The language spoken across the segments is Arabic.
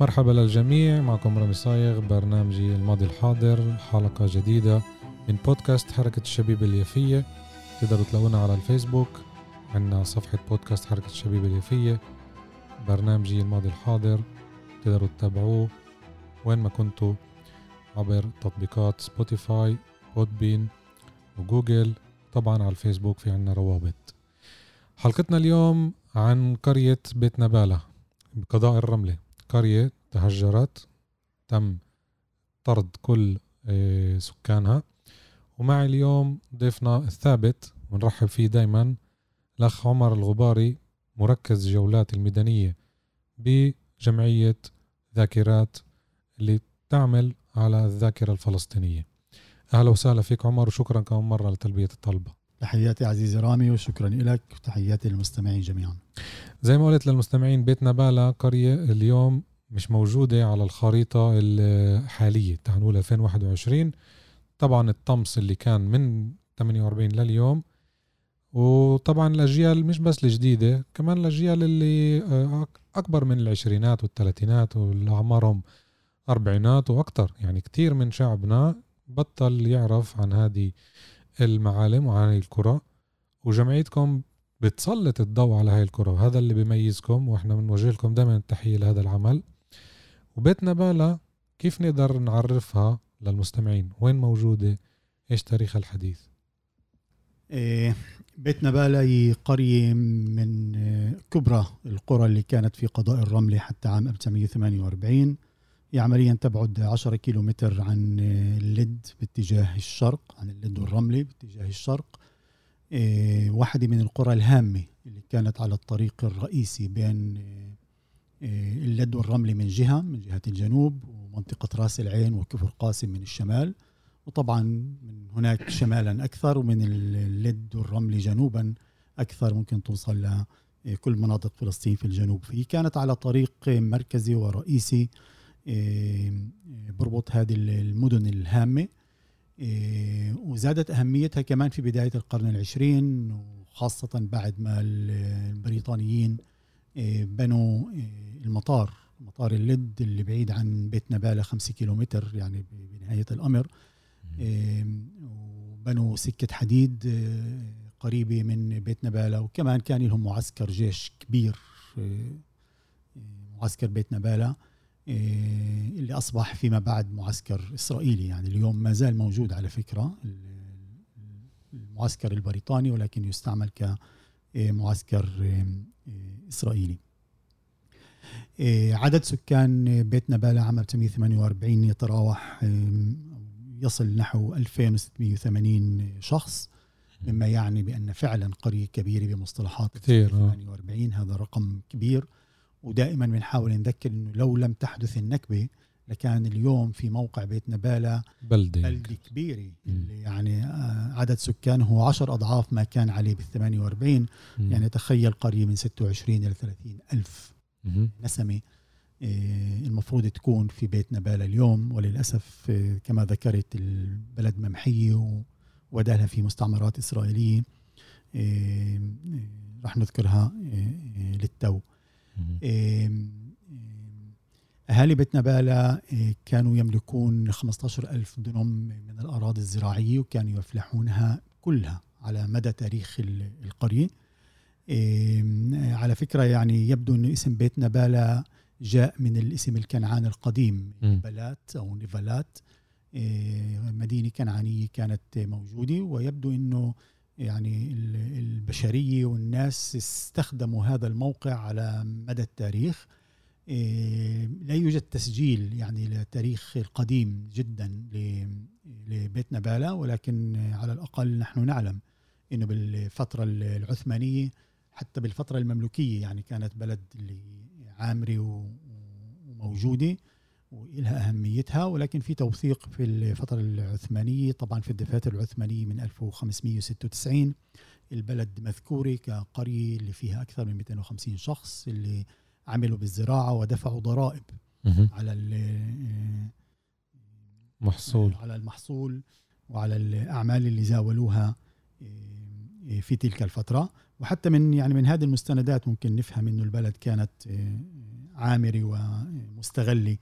مرحبا للجميع معكم رامي صايغ برنامجي الماضي الحاضر حلقة جديدة من بودكاست حركة الشبيبة اليافية. تقدروا تلاقونا على الفيسبوك عندنا صفحة بودكاست حركة الشبيبة اليافية برنامجي الماضي الحاضر. تقدروا تتابعوه وين ما كنتوا عبر تطبيقات Spotify Podbean و Google طبعا على الفيسبوك في عنا روابط. حلقتنا اليوم عن قرية بيت نبالة بقضاء الرملة. قرية تهجرت تم طرد كل آه، سكانها. ومعي اليوم ضيفنا الثابت ونرحب فيه دايما الأخ عمر الغباري مركز جولات الميدانية بجمعية ذاكرات اللي تعمل على الذاكرة الفلسطينية. أهلا وسهلا فيك عمر وشكرا كمان مرة لتلبية الطلبة. تحياتي عزيزي رامي وشكرا لك وتحياتي للمستمعين جميعا. زي ما قلت للمستمعين بيت نبالة قرية اليوم مش موجودة على الخريطة الحالية تعال نقول 2021 طبعا الطمس اللي كان من 48 لليوم. وطبعا الأجيال مش بس الجديدة كمان الأجيال اللي آه، أكبر من العشرينات والثلاثينات واللي أعمارهم أربعينات وأكتر. يعني كتير من شعبنا بطل يعرف عن هذه المعالم وعن هذه الكرة. وجمعيتكم بتسلط الضوء على هاي الكرة وهذا اللي بيميزكم وإحنا بنوجه لكم دائما التحية لهذا العمل. وبيت نبالة كيف نقدر نعرفها للمستمعين؟ وين موجودة؟ إيش تاريخها الحديث؟ إيه بيت نبالة هي قرية من آه، كبرى القرى اللي كانت في قضاء الرملة حتى عام 1948 هي عمليا تبعد 10 كيلو متر عن آه، اللد باتجاه الشرق عن اللد والرملة باتجاه الشرق. إيه واحدة من القرى الهامة اللي كانت على الطريق الرئيسي بين إيه اللد والرملة من جهة من جهة الجنوب ومنطقة راس العين وكفر قاسم من الشمال. وطبعا من هناك شمالا أكثر ومن اللد والرملة جنوبا أكثر ممكن توصل لكل مناطق فلسطين في الجنوب. فهي كانت على طريق مركزي ورئيسي إيه، بربط هذه المدن الهامة. إيه، وزادت أهميتها كمان في بداية القرن العشرين وخاصة بعد ما البريطانيين إيه، بنوا إيه، المطار مطار اللد اللي بعيد عن بيت نبالة خمسة كيلومتر يعني بنهاية الأمر. وبنوا سكة حديد قريبة من بيت نبالة وكمان كان لهم معسكر جيش كبير معسكر بيت نبالة إيه، اللي أصبح فيما بعد معسكر إسرائيلي. يعني اليوم ما زال موجود على فكرة المعسكر البريطاني ولكن يستعمل كمعسكر إيه، إسرائيلي. إيه، عدد سكان بيت نبالة عام 1948 يتراوح يصل نحو 2680 شخص مما يعني بأن فعلا قرية كبيرة بمصطلحات كثير 48 هذا رقم كبير. ودائما بنحاول نذكر إنه لو لم تحدث النكبة لكان اليوم في موقع بيت نبالة بلدة بلدة كبيرة اللي يعني آه، عدد سكانه عشر أضعاف ما كان عليه بال 48 مم. يعني تخيل قرية من 26 إلى 30 ألف مم. نسمة آه، المفروض تكون في بيت نبالة اليوم. وللأسف آه، كما ذكرت البلد ممحية ودالها في مستعمرات إسرائيلية رح نذكرها للتو. أهالي بيت نبالة إيه، كانوا يملكون 15 ألف دنم من الأراضي الزراعية وكانوا يفلحونها كلها على مدى تاريخ القرية. على فكرة يعني يبدو أن اسم بيت نبالة جاء من الاسم الكنعاني القديم بلات أو نيفالات. إيه، مدينة كنعانية كانت موجودة ويبدو أنه يعني البشرية والناس استخدموا هذا الموقع على مدى التاريخ. لا يوجد تسجيل يعني لتاريخ القديم جدا لبيت نبالة ولكن على الأقل نحن نعلم أنه بالفترة العثمانية حتى بالفترة المملوكية يعني كانت بلد عامري موجوده ولها أهميتها ولكن في توثيق في الفترة العثمانية. طبعا في الدفاتر العثمانية من 1596 البلد مذكورة كقرية اللي فيها أكثر من 250 شخص اللي عملوا بالزراعة ودفعوا ضرائب. على ال- محصول. على المحصول وعلى الأعمال اللي زاولوها إيه، في تلك الفترة. وحتى من يعني من هذه المستندات ممكن نفهم إنه البلد كانت إيه، عامره ومستغلة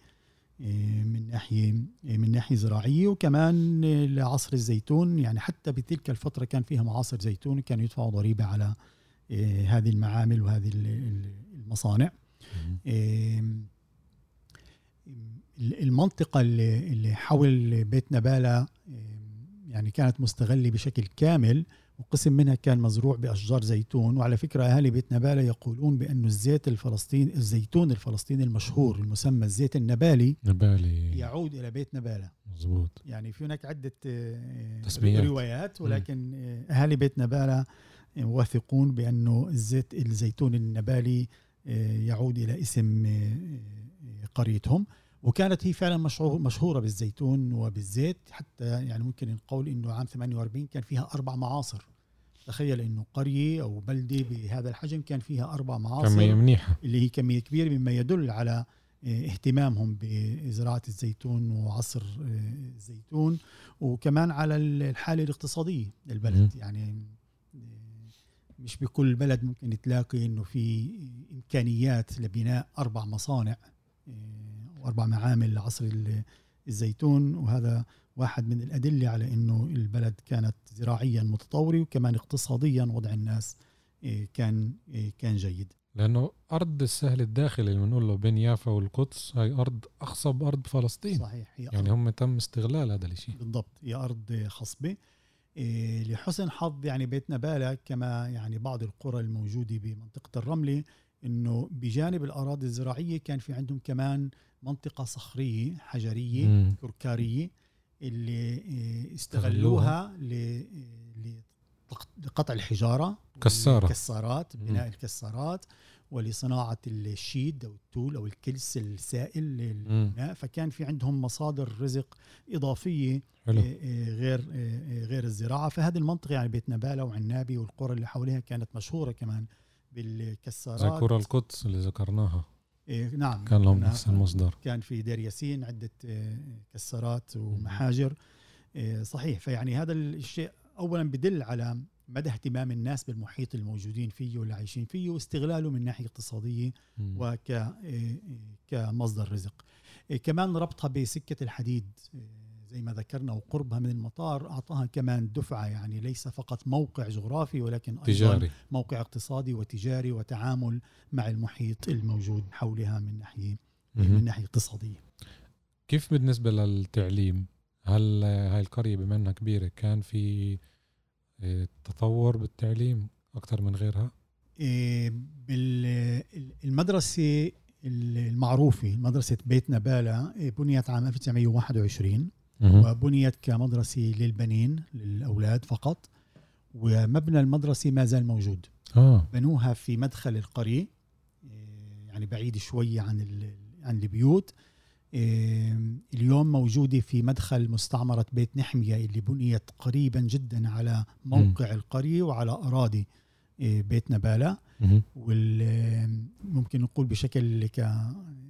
من ناحية من ناحية زراعية. وكمان لعصر الزيتون يعني حتى بتلك الفترة كان فيها معاصر زيتون كانوا يدفعوا ضريبة على هذه المعامل وهذه ال- ال- المصانع. المنطقة اللي اللي حول بيت نبالة إيه، يعني كانت مستغلة بشكل كامل وقسم منها كان مزروع بأشجار زيتون. وعلى فكرة أهالي بيت نبالة يقولون بأنه الزيت الفلسطيني الزيتون الفلسطيني المشهور المسمى الزيت النبالي نبالي. يعود إلى بيت نبالة. مزبوط. يعني في هناك عدة آه، تسميات. روايات ولكن أهالي بيت نبالة واثقون بأنه الزيت الزيتون النبالي يعود إلى اسم آه، قريتهم. وكانت هي فعلا مشهور- مشهورة بالزيتون وبالزيت. حتى يعني ممكن نقول أنه عام 48 كان فيها أربع معاصر. تخيل أنه قرية أو بلدة بهذا الحجم كان فيها أربع معاصر. كمية منيحة. اللي هي كمية كبيرة مما يدل على آه، اهتمامهم بزراعة الزيتون وعصر آه، الزيتون. وكمان على الحالة الاقتصادية للبلد. يعني مش بكل بلد ممكن تلاقي إنه في إمكانيات لبناء أربع مصانع آه، وأربع معامل لعصر ال- الزيتون وهذا واحد من الأدلة على إنه البلد كانت زراعيا متطورة وكمان اقتصاديا وضع الناس آه، كان آه، كان جيد. لأنه أرض السهل الداخلي اللي بنقول له بين يافا والقدس هاي أرض أخصب أرض فلسطين. صحيح هي يعني أرض هم تم استغلال هذا الشيء بالضبط هي أرض خصبة. إيه، لحسن حظ يعني بيت نبالة كما يعني بعض القرى الموجودة بمنطقة الرملة إنه بجانب الأراضي الزراعية كان في عندهم كمان منطقة صخرية حجرية مم. كركارية اللي إيه، استغلوها إيه، لقطع الحجارة كسارة. الكسارات مم. بناء الكسارات ولصناعة الشيد أو التول أو الكلس السائل للبناء فكان في عندهم مصادر رزق إضافية حلو. إيه، إيه، غير إيه، غير الزراعة. فهذه المنطقة يعني بيت نبالة وعنابي والقرى اللي حواليها كانت مشهورة كمان زي بالكسارات كرة القدس اللي ذكرناها. إيه، نعم. كان لهم نفس المصدر. كان في دير ياسين عدة آه، كسارات ومحاجر. آه، صحيح. فيعني هذا الشيء أولا بدل على مدى اهتمام الناس بالمحيط الموجودين فيه واللي عايشين فيه واستغلاله من ناحية اقتصادية مم. وك آه، كمصدر رزق. آه، كمان ربطها بسكة الحديد. آه، زي ما ذكرنا وقربها من المطار أعطاها كمان دفعة يعني ليس فقط موقع جغرافي ولكن أيضا تجاري. موقع اقتصادي وتجاري وتعامل مع المحيط الموجود حولها من ناحية من. ناحية اقتصادية. كيف بالنسبة للتعليم؟ هل هاي القرية بما إنها كبيرة كان في آه، تطور بالتعليم أكثر من غيرها؟ بالمدرسة المعروفة مدرسة بيت نباله إيه، بنيت عام 1921 مهم. وبنيت كمدرسة للبنين للأولاد فقط ومبنى المدرسة ما زال موجود آه بنوها في مدخل القرية إيه، يعني بعيد شوي عن عن البيوت إيه، اليوم موجودة في مدخل مستعمرة بيت نحمية اللي بنيت قريبا جدا على موقع القرية وعلى أراضي إيه، بيت نبالة. وممكن نقول بشكل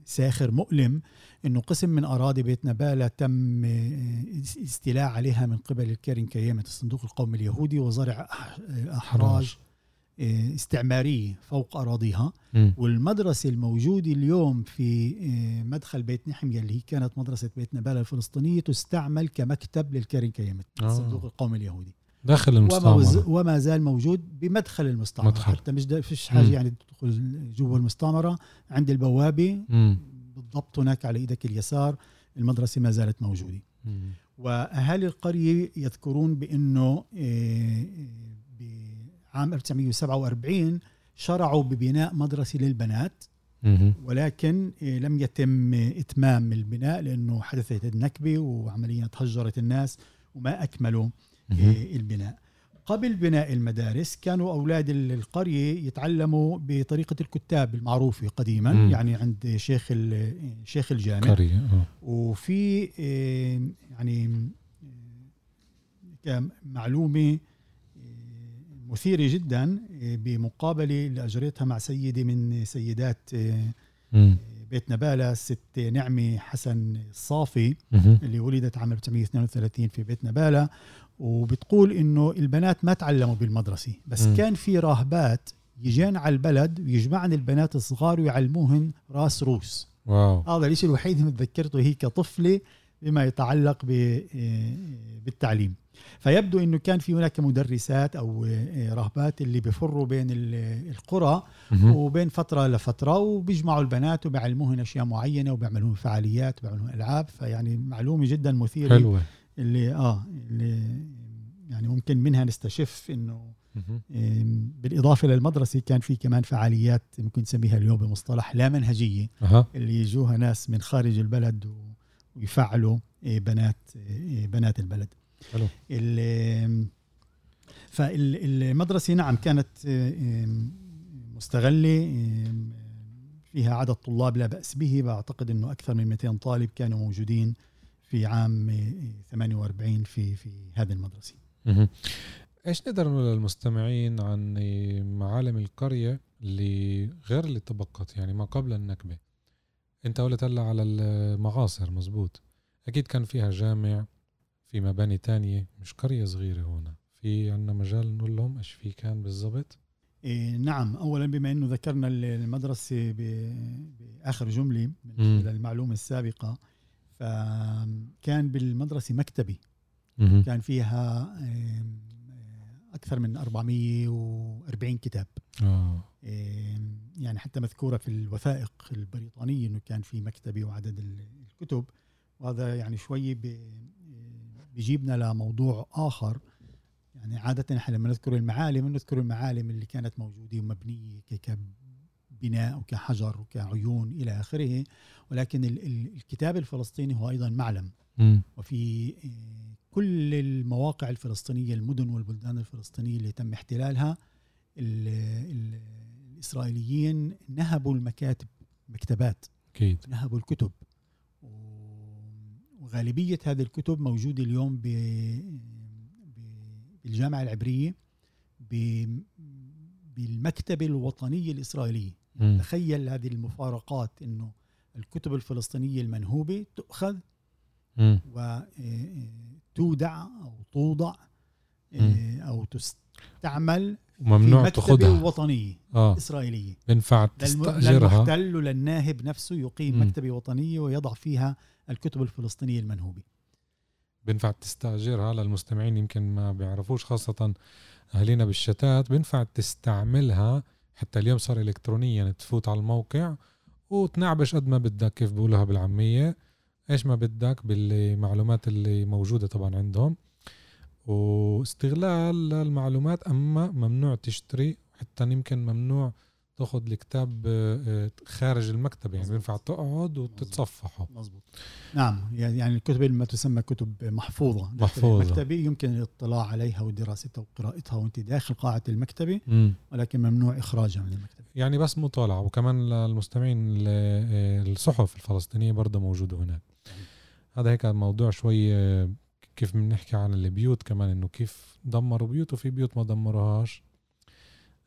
ساخر مؤلم إنه قسم من أراضي بيت نبالة تم آه، استيلاء عليها من قبل الكيرن كيامة الصندوق القومي اليهودي وزرع أح- أحراج. آه، استعمارية فوق أراضيها مم. والمدرسة الموجودة اليوم في آه، مدخل بيت نحميه اللي هي كانت مدرسة بيت نبالة الفلسطينية تستعمل كمكتب للكيرن كيامة آه. الصندوق القومي اليهودي داخل وما, المستعمرة وما زال موجود بمدخل المستعمرة مدخل. حتى مش فيش حاجة مم. يعني تدخل جوا المستعمرة عند البوابة مم. بالضبط هناك على إيدك اليسار المدرسة ما زالت موجودة مم. وأهالي القرية يذكرون بأنه آه، بعام 1947 شرعوا ببناء مدرسة للبنات. ولكن آه، لم يتم آه، إتمام البناء لأنه حدثت النكبة وعمليا تهجرت الناس وما أكملوا مهم. آه، البناء قبل بناء المدارس كانوا أولاد ال- القرية يتعلموا بطريقة الكتاب المعروفة قديما مم. يعني عند شيخ شيخ الجامع قرية آه وفي آه، يعني آه، كمعلومة آه، مثيرة جدا آه، بمقابلة اللي أجريتها مع سيدة من سيدات آه،. بيت نبالة الست نعمة حسن الصافي. اللي ولدت عام 1932 في بيت نبالة وبتقول إنه البنات ما تعلموا بالمدرسة بس. م. كان في راهبات يجين على البلد ويجمعن البنات الصغار ويعلموهن راس روس واو هذا الشيء الوحيد اللي تذكرته هي كطفلة بما يتعلق ب- بالتعليم. فيبدو إنه كان في هناك مدرسات أو راهبات اللي بفروا بين ال- القرى. وبين فترة لفترة وبيجمعوا البنات وبيعلموهن أشياء معينة وبيعملون فعاليات وبيعملون ألعاب. فيعني معلومة جدا مثيرة حلوة. اللي آه اللي يعني ممكن منها نستشف إنه بالإضافة للمدرسة كان في كمان فعاليات ممكن نسميها اليوم بمصطلح لا منهجية أها. اللي يجوها ناس من خارج البلد و- ويفعلوا إيه، بنات إيه، بنات البلد. حلو. ال- فالمدرسة نعم كانت إيه، مستغلة فيها عدد طلاب لا بأس به. بعتقد أنه أكثر من 200 طالب كانوا موجودين في عام إيه، 48 في في هذه المدرسة. إيش نقدر نقول للمستمعين عن معالم القرية اللي غير اللي تبقت؟ يعني ما قبل النكبة. انت قلت هلا على المعاصر مزبوط. أكيد كان فيها جامع في مباني تانية مش قرية صغيرة هنا في عنا مجال نقول لهم إيش في كان بالضبط؟ إيه، نعم. أولا بما أنه ذكرنا المدرسة ب- بآخر جملة من مم. خلال المعلومة السابقة فكان بالمدرسة مكتبي. كان فيها آه، أكثر من 440 كتاب. آم، يعني حتى مذكورة في الوثائق البريطانية أنه كان في مكتبي وعدد ال- الكتب. وهذا يعني شوي آه، بيجيبنا لموضوع آخر. يعني عادة إحنا لما نذكر المعالم نذكر المعالم اللي كانت موجودة ومبنية ك- كبناء وكحجر وكعيون إلى آخره. ولكن ال- ال- الكتاب الفلسطيني هو أيضا معلم. مم. وفي آه، كل المواقع الفلسطينية المدن والبلدان الفلسطينية اللي تم احتلالها ال ال الإسرائيليين نهبوا المكاتب مكتبات أكيد نهبوا الكتب و- وغالبية هذه الكتب موجودة اليوم ب بالجامعة العبرية بالمكتبة الوطنية الإسرائيلية مم. تخيل هذه المفارقات أنه الكتب الفلسطينية المنهوبة تؤخذ مم. وتودع أو توضع مم. أو تستعمل مكتبه تاخذها وطنيه آه. إسرائيلية. بينفع تستأجرها. للمحتل وللناهب نفسه يقيم. مكتبه وطنية ويضع فيها الكتب الفلسطينية المنهوبة. بينفع تستأجرها للمستمعين يمكن ما بيعرفوش خاصة أهالينا بالشتات. بينفع تستعملها حتى اليوم صار إلكترونيا تفوت على الموقع وتنعبش قد ما بدك كيف بقولها بالعامية. إيش ما بدك بالمعلومات اللي موجودة طبعا عندهم واستغلال للمعلومات أما ممنوع تشتري حتى يمكن ممنوع تأخذ الكتاب آه، خارج المكتبة يعني. بينفع تقعد وتتصفحه مظبوط نعم يعني الكتب اللي ما تسمى كتب محفوظة داخل محفوظة. المكتبة يمكن الاطلاع عليها ودراستها وقراءتها وأنت داخل قاعة المكتبة. ولكن ممنوع إخراجها من المكتبة يعني بس مطالعة وكمان للمستمعين آه، الصحف الفلسطينية برضه موجودة هناك هذا هيك موضوع شوي آه، كيف بنحكي عن البيوت كمان إنه كيف دمروا بيوت وفي بيوت ما دمروهاش.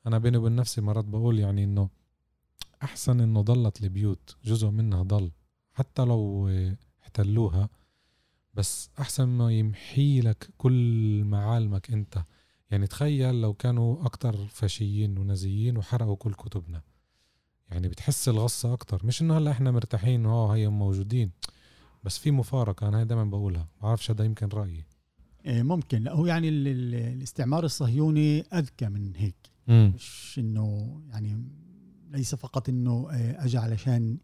أنا بيني وبين نفسي مرات بقول يعني إنه أحسن إنه ضلت البيوت جزء منها ضل حتى لو آه، احتلوها. بس أحسن ما يمحي لك كل معالمك أنت. يعني تخيل لو كانوا أكتر فاشيين ونازيين وحرقوا كل كتبنا. يعني بتحس الغصة أكتر. مش إنه هلأ إحنا مرتاحين آه هي موجودين. بس في مفارقة أنا هي دايما بقولها بعرفش هذا يمكن رأيي. إيه، ممكن. لا هو يعني ال- ال- الاستعمار الصهيوني أذكى من هيك. مش إنه يعني ليس فقط إنه آه، أجى علشان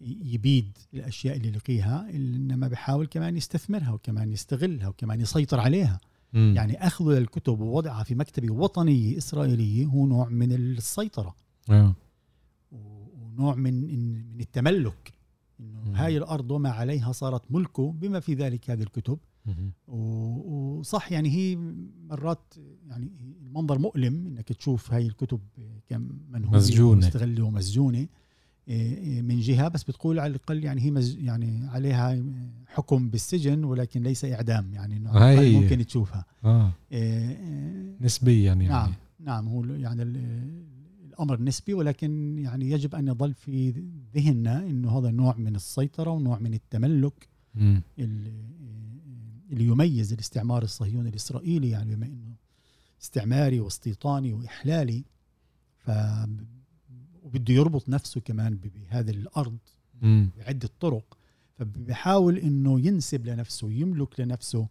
يبيد الأشياء اللي لقيها إنما بحاول كمان يستثمرها وكمان يستغلها وكمان يسيطر عليها. يعني يعني اخذه للكتب ووضعها في مكتبه وطنيه اسرائيليه هو نوع من السيطرة. آه. ونوع من من التملك. إنه هاي الأرض وما عليها صارت ملكه بما في ذلك هذه الكتب. وصح يعني هي مرات يعني المنظر مؤلم إنك تشوف هاي الكتب كم منهوبه مسجونة. ومستغلة ومسجونه إيه، إيه، من جهة بس بتقول على الأقل يعني هي مز يعني عليها حكم بالسجن ولكن ليس إعدام يعني إنه هاي. ممكن تشوفها. آه. إيه، نسبيا يعني. نعم نعم هو يعني الأمر نسبي ولكن يعني يجب أن يظل في ذهننا إنه هذا نوع من السيطرة ونوع من التملك. اللي يميز الاستعمار الصهيوني الإسرائيلي يعني بما إنه استعماري واستيطاني وإحلالي ف وبده يربط نفسه كمان بهذه الأرض. بعدة طرق فبيحاول إنه ينسب لنفسه يملك لنفسه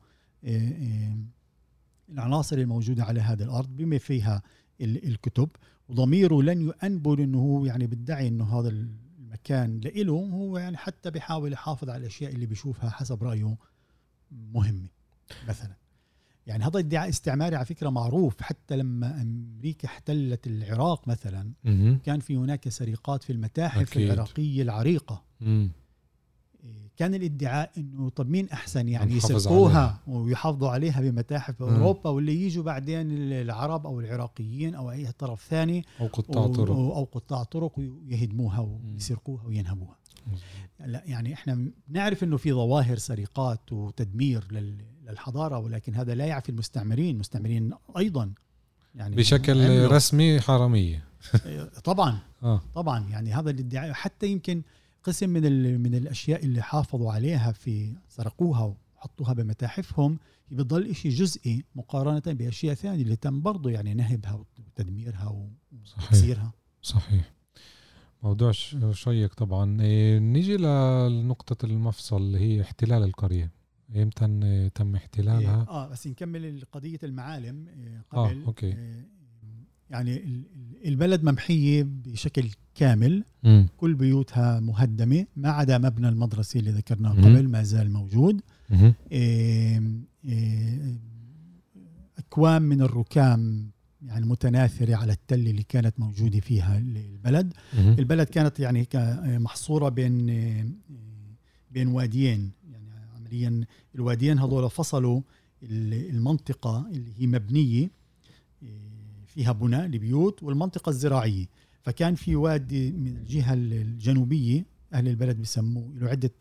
العناصر الموجودة على هذه الأرض بما فيها الكتب وضميره لن يؤنبل إنه هو يعني بيدعي إنه هذا المكان لإله هو يعني حتى بيحاول يحافظ على الأشياء اللي بيشوفها حسب رأيه مهمة مثلا يعني هذا ادعاء استعماري على فكرة معروف حتى لما أمريكا احتلت العراق مثلا. كان في هناك سرقات في المتاحف أكيد. العراقية العريقة مم. كان الادعاء إنه طب مين أحسن يعني يسرقوها ويحافظوا عليها بمتاحف. أوروبا واللي يجوا بعدين العرب أو العراقيين أو أي طرف ثاني أو قطاع طرق. أو قطاع طرق ويهدموها ويسرقوها وينهبوها. لا يعني إحنا نعرف إنه في ظواهر سرقات وتدمير لل- للحضارة ولكن هذا لا يعفي المستعمرين. المستعمرين أيضا. يعني بشكل رسمي حرامية. طبعا. آه. طبعا. يعني هذا الادعاء حتى يمكن قسم من من الأشياء اللي حافظوا عليها في سرقوها وحطوها بمتاحفهم بتضل إشي جزئي مقارنة بأشياء ثانية اللي تم برضه يعني نهبها وتدميرها صحيح. وتكسيرها صحيح. موضوع ش- شيق طبعا. إيه، نيجي لنقطة المفصل اللي هي احتلال القرية. إمتى تم احتلالها؟ آه بس نكمل قضية المعالم آه، آه، قبل. أوكي. آه، يعني ال- ال- البلد ممحية بشكل كامل. مم. كل بيوتها مهدمة. ما عدا مبنى المدرسة اللي ذكرناه مم. قبل ما زال موجود. آم، أكوام من الركام يعني متناثرة على التل اللي كانت موجودة فيها البلد. مهم. البلد كانت يعني محصورة بين بين واديين. يعني عمليا الواديين هذول فصلوا ال- المنطقة اللي هي مبنية. فيها بناء لبيوت والمنطقة الزراعية فكان في وادي من الجهة الجنوبية أهل البلد بيسموه له عدة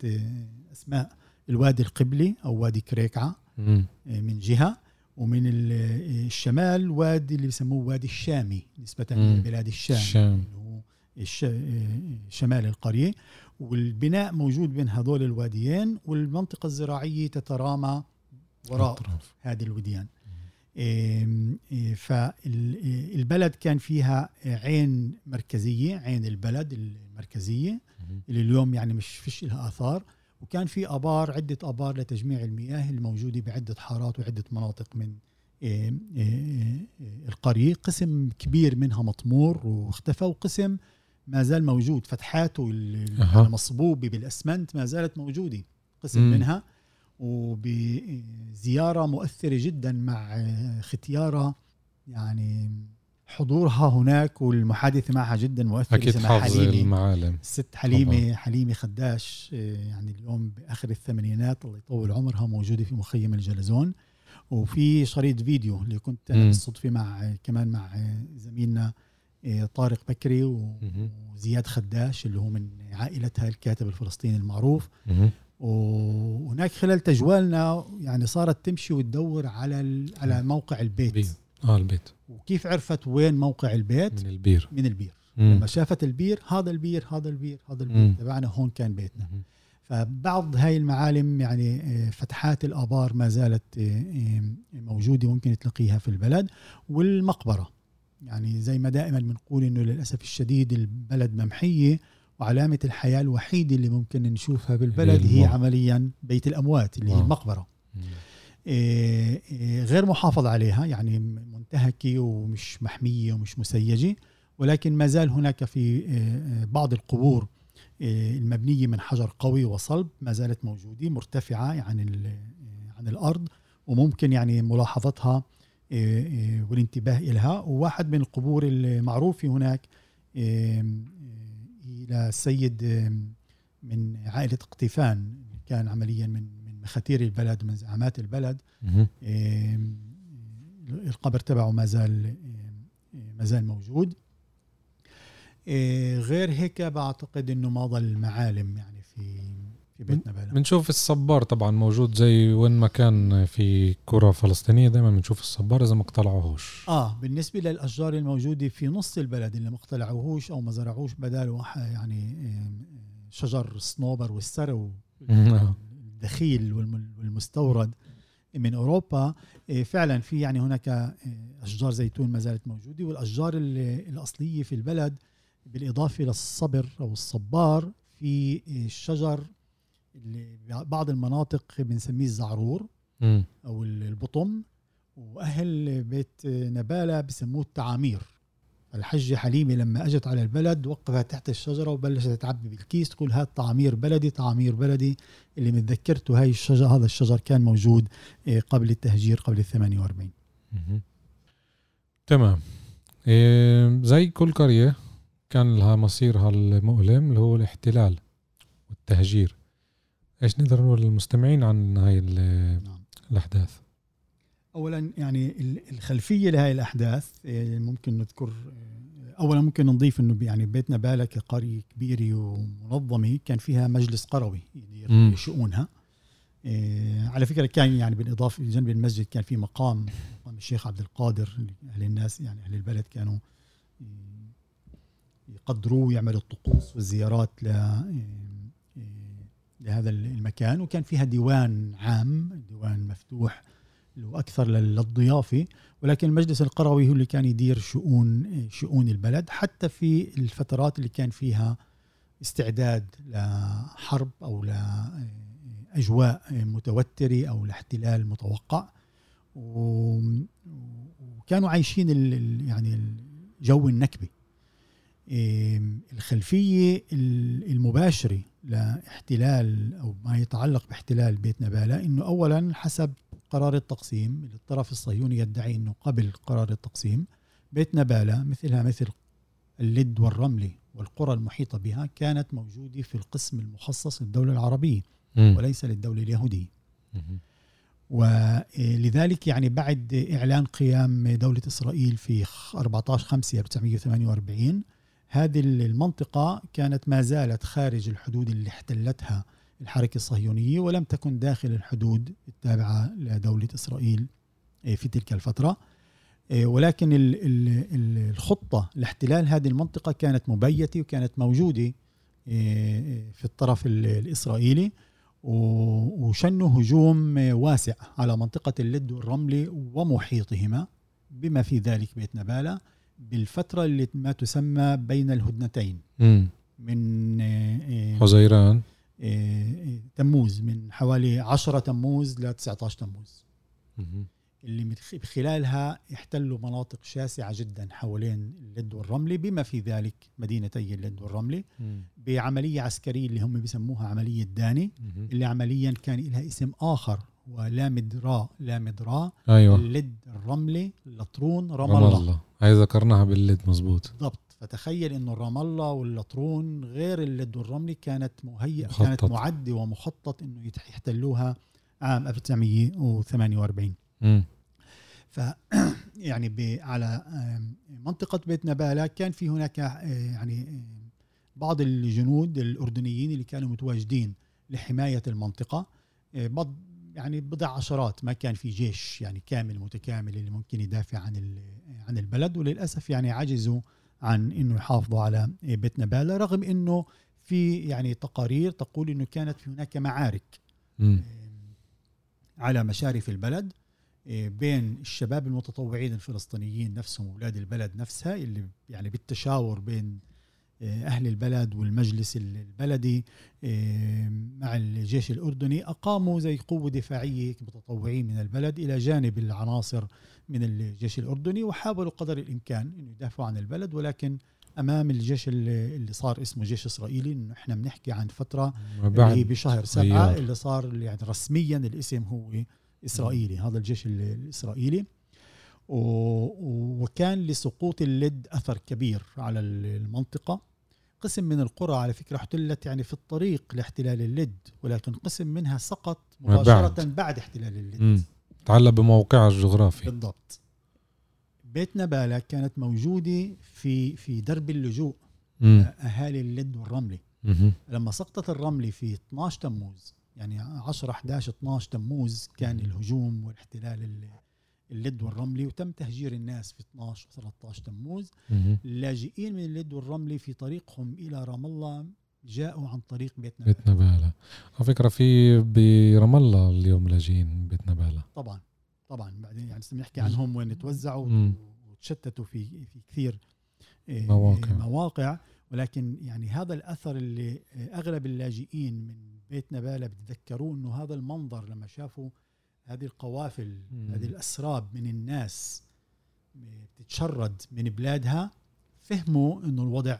أسماء الوادي القبلي أو وادي كريكعة مم. من جهة ومن ال- الشمال وادي اللي بيسموه وادي الشامي نسبة. لبلاد الشام الشام. شمال القرية والبناء موجود بين هذول الواديين والمنطقة الزراعية تترامى وراء. هذه الوديان فالبلد كان فيها عين مركزية عين البلد المركزية. اللي اليوم يعني مش فيش لها آثار وكان في آبار عدة آبار لتجميع المياه الموجودة بعدة حارات وعدة مناطق من القرية قسم كبير منها مطمور واختفى وقسم ما زال موجود فتحاته. المصبوبة بالأسمنت ما زالت موجودة قسم. منها وبزيارة مؤثرة جدا مع ختيارة يعني حضورها هناك والمحادثة معها جدا مؤثرة اسمها حافظ المعالم الست حليمة حليمة خداش آه، يعني اليوم بآخر الثمانينات الله يطول عمرها موجودة في مخيم الجلزون وفي شريط فيديو اللي كنت أنا. بالصدفة مع كمان مع زميلنا آه، طارق بكري. وزياد خداش اللي هو من عائلتها الكاتب الفلسطيني المعروف. وهناك خلال تجوالنا يعني صارت تمشي وتدور على على موقع البيت. بيت. آه البيت. وكيف عرفت وين موقع البيت؟ من البير. من البير. مم. لما شافت البير هذا البير هذا البير هذا مم. البير تبعنا هون كان بيتنا. مهم. فبعض هاي المعالم يعني آه، فتحات الآبار ما زالت آه، آه، موجودة ممكن تلاقيها في البلد والمقبرة. يعني زي ما دائما بنقول إنه للأسف الشديد البلد ممحية وعلامه الحياة الوحيده اللي ممكن نشوفها بالبلد هي. عمليا بيت الأموات اللي هي واو. المقبرة مم. إيه، إيه، غير محافظ عليها يعني منتهكة ومش محمية ومش مسيجة ولكن ما زال هناك في إيه، بعض القبور المبنية من حجر قوي وصلب ما زالت موجودة مرتفعة عن عن الأرض وممكن يعني ملاحظتها والانتباه إلها وواحد من القبور المعروفة هناك إيه، من عائلة قطيفان كان عمليا من من مخاتير البلد ومن زعامات البلد. القبر تبعه ما زال ما زال موجود. آه، غير هيك بعتقد إنه ما ضل معالم يعني في في بيت نباله بنشوف الصبار طبعا موجود زي وين ما كان في كرة فلسطينية دايما بنشوف الصبار إذا ما اقتلعوهوش. آه بالنسبة للأشجار الموجودة في نص البلد اللي ما اقتلعوهوش أو ما زرعوش بداله يعني شجر الصنوبر والسرو نعم. الدخيل والم- والمستورد من أوروبا إيه، فعلا في يعني هناك إيه، أشجار زيتون ما زالت موجودة. والأشجار ال- الأصلية في البلد بالإضافة للصبر أو الصبار في الشجر اللي بعض المناطق بنسميه الزعرور مم. أو البطم وأهل بيت نبالة بسموه التعامير. الحجة حليمة لما أجت على البلد وقفت تحت الشجرة وبلشت تعبي بالكيس تقول هات طعامير بلدي طعامير بلدي. اللي متذكرته هاي الشجر هذا الشجر كان موجود إيه، قبل التهجير قبل ال 48 مهم. تمام. إيه زي كل قرية كان لها مصيرها المؤلم اللي هو الاحتلال والتهجير. إيش نقدر نقول للمستمعين عن هاي نعم. الأحداث اولا يعني ال- الخلفية لهذه الأحداث إيه، ممكن نذكر إيه، اولا ممكن نضيف إنه يعني بيت نباله كقريه كبيرة ومنظمة كان فيها مجلس قروي يدير مم. شؤونها إيه، على فكرة كان يعني بالإضافة جنب المسجد كان في مقام مقام الشيخ عبد القادر أهل الناس يعني أهل البلد كانوا إيه، يقدروه ويعملوا الطقوس والزيارات ل لهذا المكان وكان فيها ديوان عام ديوان مفتوح وأكثر لل- للضيافة. ولكن المجلس القروي هو اللي كان يدير شؤون شؤون البلد حتى في الفترات اللي كان فيها استعداد لحرب أو لاجواء متوترة أو لاحتلال متوقع. وكانوا عايشين يعني جو النكبة. إيه، الخلفية ال- المباشرة لاحتلال أو ما يتعلق باحتلال بيت نبالة إنه اولا حسب قرار التقسيم اللي الطرف الصهيوني يدعي إنه قبل قرار التقسيم بيت نبالة مثلها مثل اللد والرملة والقرى المحيطة بها كانت موجودة في القسم المخصص للدولة العربية مم. وليس للدولة اليهودية مهم. ولذلك يعني بعد إعلان قيام دولة إسرائيل في 14 5 1948 هذه المنطقة كانت ما زالت خارج الحدود اللي احتلتها الحركة الصهيونية ولم تكن داخل الحدود التابعة لدولة إسرائيل آه، في تلك الفترة. آه، ولكن ال- ال- ال- الخطة لاحتلال هذه المنطقة كانت مبيتة وكانت موجودة آه، في الطرف ال- الإسرائيلي و- وشنوا هجوم واسع على منطقة اللد والرملة ومحيطهما بما في ذلك بيت نبالة. بالفترة اللي ما تسمى بين الهدنتين مم. من آه، آه، حزيران آه، تموز من حوالي 10 تموز ل 19 تموز مهم. اللي من خ- خلالها احتلوا مناطق شاسعة جدا حوالين اللد والرملة بما في ذلك مدينتي اللد والرملة مم. بعملية عسكرية اللي هم بيسموها عملية داني. اللي عمليا كان لها اسم آخر ولامد را لامد را أيوه. اللد الرملة لطرون رام رام الله. الله. هاي ذكرناها بالليد مزبوط بالضبط. فتخيل إنه رام الله واللطرون غير اللد والرملة كانت مهيئة مخطط. كانت معدة ومخطط إنه يحتلوها عام 1948 مم. ف يعني على آم، منطقة بيت نبالة كان في هناك آه، يعني بعض الجنود الأردنيين اللي كانوا متواجدين لحماية المنطقة. آه، يعني بضع عشرات ما كان في جيش يعني كامل متكامل اللي ممكن يدافع عن عن البلد وللأسف يعني عجزوا عن إنه يحافظوا على آه، بيت نبالة رغم إنه في يعني تقارير تقول إنه كانت هناك معارك مم. على مشارف البلد إيه، بين الشباب المتطوعين الفلسطينيين نفسهم أولاد البلد نفسها اللي يعني بالتشاور بين إيه، أهل البلد والمجلس البلدي إيه، مع الجيش الأردني أقاموا زي قوة دفاعية متطوعين من البلد إلى جانب العناصر من الجيش الأردني وحاولوا قدر الإمكان إنه يدافعوا عن البلد ولكن أمام الجيش اللي صار اسمه جيش إسرائيلي إنه إحنا بنحكي عن فترة اللي بشهر سبعة غيار. اللي صار يعني رسميا الاسم هو إسرائيلي هذا الجيش ال- الإسرائيلي و- وكان لسقوط اللد أثر كبير على ال- المنطقة قسم من القرى على فكرة احتلت يعني في الطريق لاحتلال اللد ولكن قسم منها سقط مباشرة بعد, بعد احتلال اللد. تعلق بموقعها الجغرافي. بالضبط. بيت نبالة كانت موجودة في في درب اللجوء مم. أهالي اللد والرملي مهم. لما سقطت الرملي في 12 تموز يعني 10 11 12 تموز كان الهجوم والاحتلال ال- اللد والرملي وتم تهجير الناس في 12 و 13 تموز. اللاجئين من اللد والرملي في طريقهم إلى رام الله جاءوا عن طريق بيت نبالة. بيت نبالة. على فكرة في برام الله اليوم لاجئين بيت نبالة. طبعا طبعا. بعدين يعني بنحكي عنهم وين توزعوا. وتشتتوا في في كثير إيه، مواقع. مواقع. ولكن يعني هذا الأثر اللي أغلب اللاجئين من بيت نبالة بتذكروه إنه هذا المنظر لما شافوا هذه القوافل مم. هذه الأسراب من الناس بتتشرد من بلادها فهموا إنه الوضع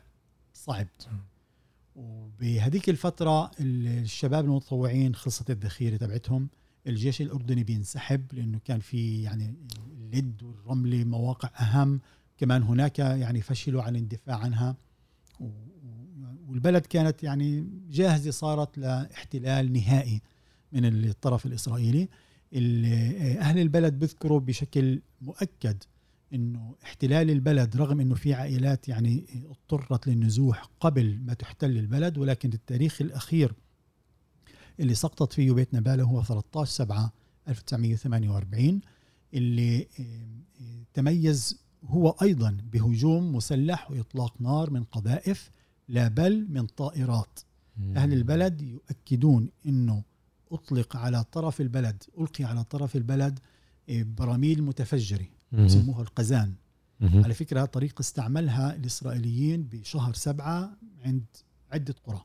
صعب. وبهذيك الفترة الشباب المتطوعين خلصت الذخيرة تبعتهم الجيش الأردني بينسحب لأنه كان في يعني اللد والرملة مواقع أهم كمان هناك يعني فشلوا عن الاندفاع عنها. والبلد كانت يعني جاهزة صارت لاحتلال نهائي من الطرف الإسرائيلي. ال- أهل البلد بيذكروا بشكل مؤكد إنه احتلال البلد رغم إنه في عائلات يعني اضطرت للنزوح قبل ما تحتل البلد ولكن التاريخ الأخير اللي سقطت فيه بيت نباله هو 13 7 1948 اللي آه، آه، تميز هو أيضا بهجوم مسلح وإطلاق نار من قذائف لا بل من طائرات. أهل البلد يؤكدون أنه أطلق على طرف البلد ألقي على طرف البلد إيه، براميل متفجرة مهم. يسموها القزان. على فكرة طريقة استعملها الإسرائيليين بشهر سبعة عند عدة قرى.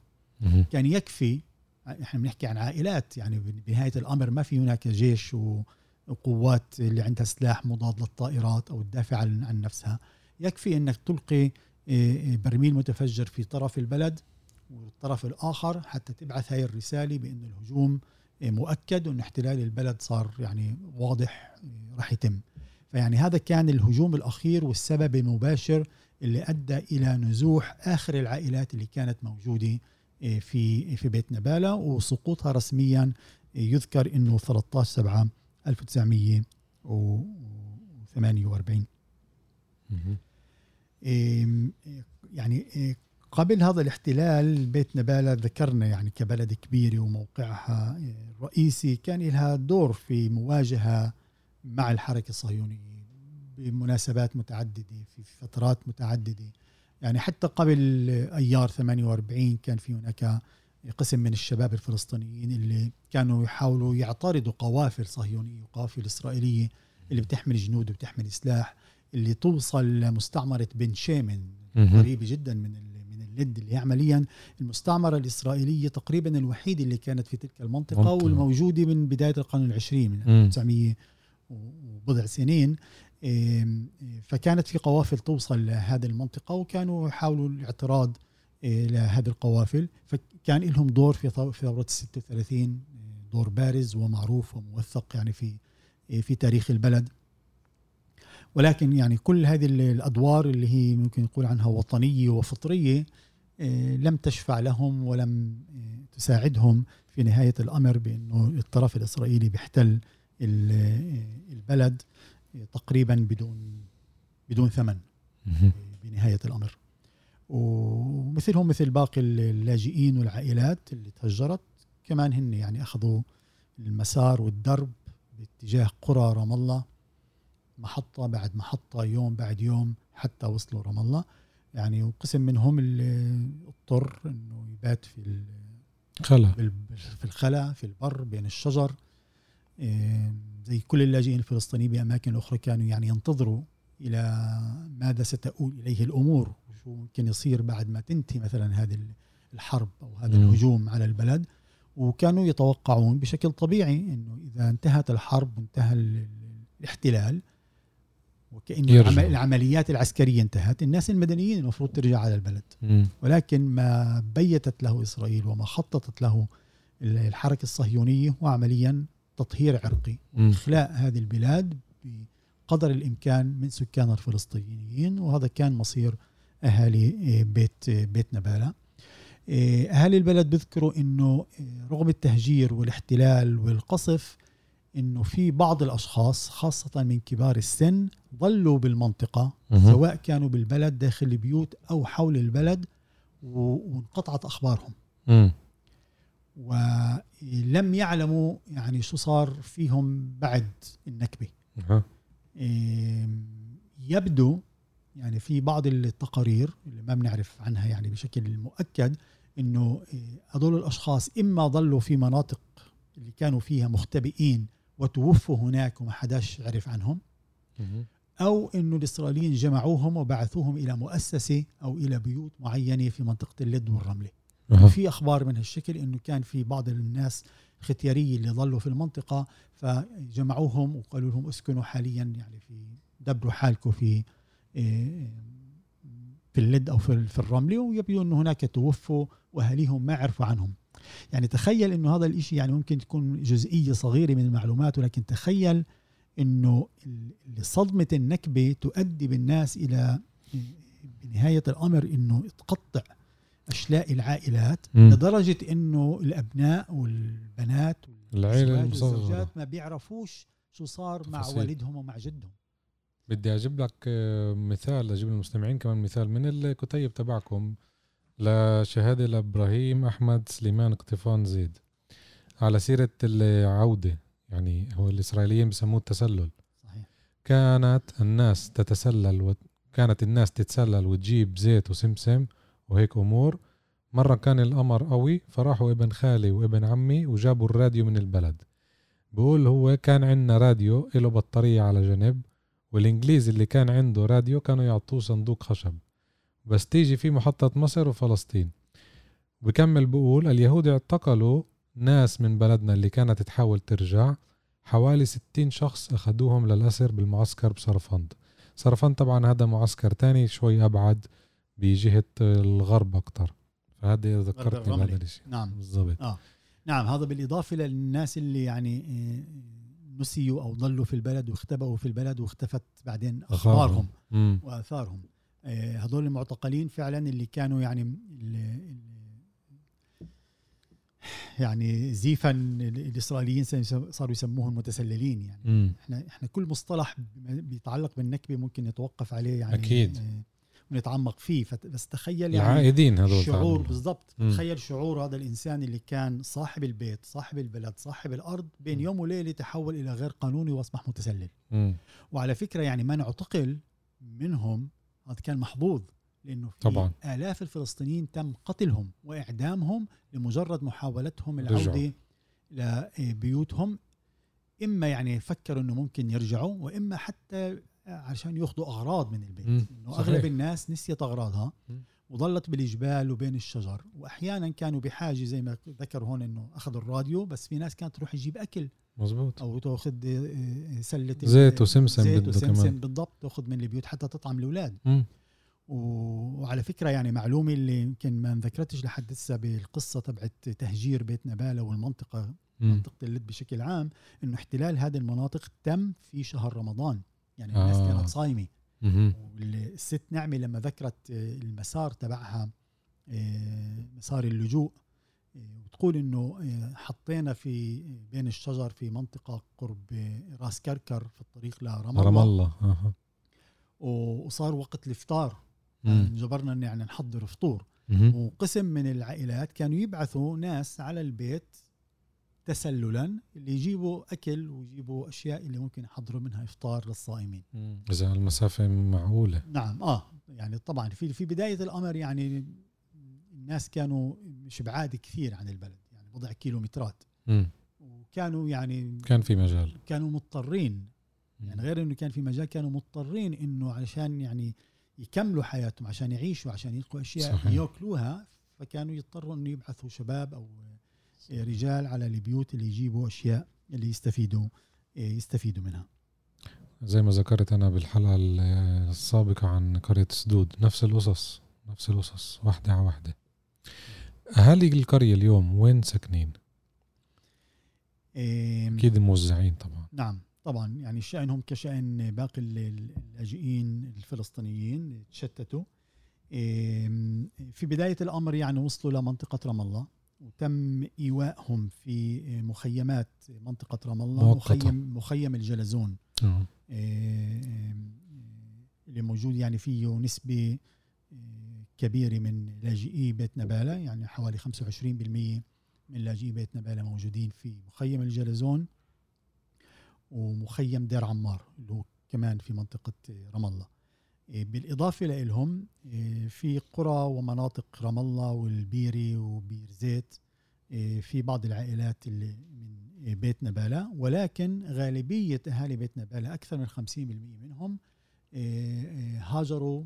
كان يكفي إحنا بنحكي عن عائلات يعني بنهاية الأمر ما في هناك جيش وقوات اللي عندها سلاح مضاد للطائرات أو تدافع عن نفسها يكفي أنك تلقي إيه، إيه، برميل متفجر في طرف البلد والطرف الآخر حتى تبعث هاي الرسالة بأن الهجوم مؤكد وأن احتلال البلد صار يعني واضح إيه، راح يتم فيعني هذا كان الهجوم الأخير والسبب المباشر اللي أدى إلى نزوح آخر العائلات اللي كانت موجودة إيه، في في بيت نبالة وسقوطها رسميا إيه، يذكر إنه 13 7 1948 مهم. إيه، يعني إيه، قبل هذا الاحتلال بيت نبالة ذكرنا يعني كبلد كبيرة وموقعها الرئيسي كان لها دور في مواجهة مع الحركة الصهيونية بمناسبات متعددة في فترات متعددة يعني حتى قبل أيار 48 كان في هناك قسم من الشباب الفلسطينيين اللي كانوا يحاولوا يعترضوا قوافل صهيونية وقوافل إسرائيلية اللي بتحمل جنود وبتحمل سلاح اللي توصل لمستعمرة بن شيمن. قريبة جدا من ال- من اللد اللي هي عمليا المستعمرة الإسرائيلية تقريبا الوحيدة اللي كانت في تلك المنطقة منطقة. والموجودة من بداية القرن العشرين من مم. 1900 وبضع سنين فكانت في قوافل توصل لهذه المنطقة وكانوا يحاولوا الاعتراض إيه، لهذه القوافل فكان لهم دور في ثو- في ثورة 36 إيه، دور بارز ومعروف وموثق يعني في إيه، في تاريخ البلد ولكن يعني كل هذه ال- الأدوار اللي هي ممكن نقول عنها وطنية وفطرية لم تشفع لهم ولم إيه، تساعدهم في نهاية الأمر بأنه الطرف الإسرائيلي بيحتل إيه، البلد تقريبا بدون بدون ثمن. مهم. بنهاية الأمر. ومثلهم مثل باقي اللاجئين والعائلات اللي تهجرت كمان هن يعني أخذوا المسار والدرب باتجاه قرى رام الله محطة بعد محطة يوم بعد يوم حتى وصلوا رام الله. يعني وقسم منهم اللي اضطر إنه يبات في ال- خلا. بال- في الخلا في البر بين الشجر. زي كل اللاجئين الفلسطينيين بأماكن أخرى كانوا يعني ينتظروا إلى ماذا ستؤول إليه الأمور. وشو ممكن يصير بعد ما تنتهي مثلا هذه الحرب أو هذا مم. الهجوم على البلد. وكانوا يتوقعون بشكل طبيعي أنه إذا انتهت الحرب وانتهى ال- ال- الاحتلال وكأن يرجعوا. العم- العمليات العسكرية انتهت الناس المدنيين المفروض ترجع على البلد. ولكن ما بيتت له إسرائيل وما خططت له الحركة الصهيونية هو عمليا تطهير عرقي مم. إخلاء هذه البلاد بقدر الإمكان من سكانها الفلسطينيين وهذا كان مصير أهالي بيت بيت نبالة أهالي البلد بيذكروا إنه رغم التهجير والاحتلال والقصف إنه في بعض الأشخاص خاصة من كبار السن ظلوا بالمنطقة. سواء كانوا بالبلد داخل البيوت أو حول البلد وانقطعت أخبارهم. ولم يعلموا يعني شو صار فيهم بعد النكبة. إيه، يبدو يعني في بعض التقارير اللي ما بنعرف عنها يعني بشكل مؤكد إنه إيه، هذول الأشخاص إما ظلوا في مناطق اللي كانوا فيها مختبئين وتوفوا هناك وما حداش عرف عنهم مهم. أو إنه الإسرائيليين جمعوهم وبعثوهم إلى مؤسسة أو إلى بيوت معينة في منطقة اللد والرملة أها. في أخبار من هالشكل إنه كان في بعض الناس الختياريه اللي ظلوا في المنطقة فجمعوهم وقالوا لهم اسكنوا حاليا يعني في دبروا حالكم في إيه، في اللد أو في في الرملة ويبدو إنه هناك توفوا وأهاليهم ما عرفوا عنهم يعني تخيل إنه هذا الإشي يعني ممكن تكون جزئية صغيرة من المعلومات ولكن تخيل إنه صدمة النكبة تؤدي بالناس إلى بنهاية الأمر إنه تقطع أشلاء العائلات مم. لدرجة إنه الأبناء والبنات المصغرة والزوجات ما بيعرفوش شو صار مع تفاصيل. والدهم ومع جدهم بدي أجيب لك آه، مثال أجيب للمستمعين كمان مثال من الكتيب تبعكم لشهاده لإبراهيم أحمد سليمان قطفان زيد. على سيرة العودة يعني هو الإسرائيليين بسموه التسلل. صحيح. كانت الناس تتسلل وكانت الناس تتسلل وتجيب زيت وسمسم وهيك أمور. مرة كان القمر قوي فراحوا ابن خالي وابن عمي وجابوا الراديو من البلد. بقول هو كان عندنا راديو له بطارية على جنب والإنجليز اللي كان عنده راديو كانوا يعطوه صندوق خشب. بس تيجي في محطة مصر وفلسطين. بكمل بقول اليهود اعتقلوا ناس من بلدنا اللي كانت تحاول ترجع. حوالي 60 شخص أخذوهم للأسر بالمعسكر بصرفند. صرفند طبعا هذا معسكر تاني شوي أبعد بجهة الغرب أكتر. فهذا ذكرتني. بهذا الشيء. نعم. بالضبط. نعم هذا بالإضافة للناس اللي يعني آه، نسيوا أو ضلوا في البلد واختبأوا في البلد واختفت بعدين أخبارهم. وآثارهم. آه، هذول المعتقلين فعلا اللي كانوا يعني ال- ال- يعني زيفا ال- الإسرائيليين سيس- صاروا يسموهم متسللين يعني. إحنا إحنا كل مصطلح بيتعلق بالنكبة ممكن نتوقف عليه يعني أكيد. آه، ونتعمق فيه بس تخيل يعني العائدين هذول شعور. بالضبط. تخيل شعور هذا الإنسان اللي كان صاحب البيت صاحب البلد صاحب الأرض بين مم. يوم وليلة تحول إلى غير قانوني وأصبح متسلل مم. وعلى فكرة يعني من اعتقل منهم هذا كان محظوظ لأنه في طبعاً. آلاف الفلسطينيين تم قتلهم وإعدامهم لمجرد محاولتهم. العودة لبيوتهم إما يعني فكروا إنه ممكن يرجعوا وإما حتى عشان يأخذوا أغراض من البيت. إنه. أغلب الناس نسيت أغراضها مم. وظلت بالجبال وبين الشجر واحيانا كانوا بحاجة زي ما ذكر هون إنه أخذوا الراديو بس في ناس كانت تروح تجيب أكل مزبوط أو تاخذ آه، سلة ال- زيت وسمسم زيت وسمسم. بالضبط تاخذ من البيوت حتى تطعم الاولاد وعلى فكرة يعني معلومة اللي يمكن ما انذكرتش لحد هسه بالقصة تبعت تهجير بيت نبالة والمنطقة مم. منطقة اللد بشكل عام إنه احتلال هذه المناطق تم في شهر رمضان يعني الناس آه. كانت صايمة. والست نعمة لما ذكرت آه، المسار تبعها آه، مسار اللجوء آه، وتقول إنه آه، حطينا في بين الشجر في منطقة قرب راس كركر في الطريق لرام رام الله الله أها. و- وصار وقت الإفطار مم. انجبرنا ان يعني نحضر فطور. وقسم من العائلات كانوا يبعثوا ناس على البيت تسللا اللي يجيبوا أكل ويجيبوا أشياء اللي ممكن يحضروا منها إفطار للصائمين مم. إذا المسافة معقولة نعم آه يعني طبعا في في بداية الأمر يعني الناس كانوا مش بعاد كثير عن البلد يعني بضع كيلومترات. وكانوا يعني كان في مجال. كانوا مضطرين. يعني غير إنه كان في مجال كانوا مضطرين إنه علشان يعني يكملوا حياتهم عشان يعيشوا عشان يلقوا أشياء صحيح. يأكلوها فكانوا يضطروا إنه يبعثوا شباب أو رجال على البيوت اللي يجيبوا أشياء اللي يستفيدوا يستفيدوا منها. زي ما ذكرت أنا بالحلقة السابقة عن قرية سدود نفس القصص نفس القصص واحدة على واحدة. أهالي القرية اليوم وين ساكنين؟ إيه، أكيد موزعين طبعا نعم طبعا يعني شأنهم كشأن باقي ال- ال- اللاجئين الفلسطينيين تشتتوا آم، في بداية الأمر يعني وصلوا لمنطقة رام الله وتم إيوائهم في مخيمات منطقة رام الله. مخيم مخيم الجلزون آه. آم، اللي موجود يعني فيه نسبة كبيرة من لاجئي بيت نبالة يعني حوالي 25% من لاجئي بيت نبالة موجودين في مخيم الجلزون ومخيم دير عمار اللي هو كمان في منطقة رام الله. آه، بالإضافة لهم في قرى ومناطق رام الله والبيرة وبير زيت آه، في بعض العائلات اللي من بيت نبالة ولكن غالبية أهالي بيت نبالة أكثر من 50% منهم هاجروا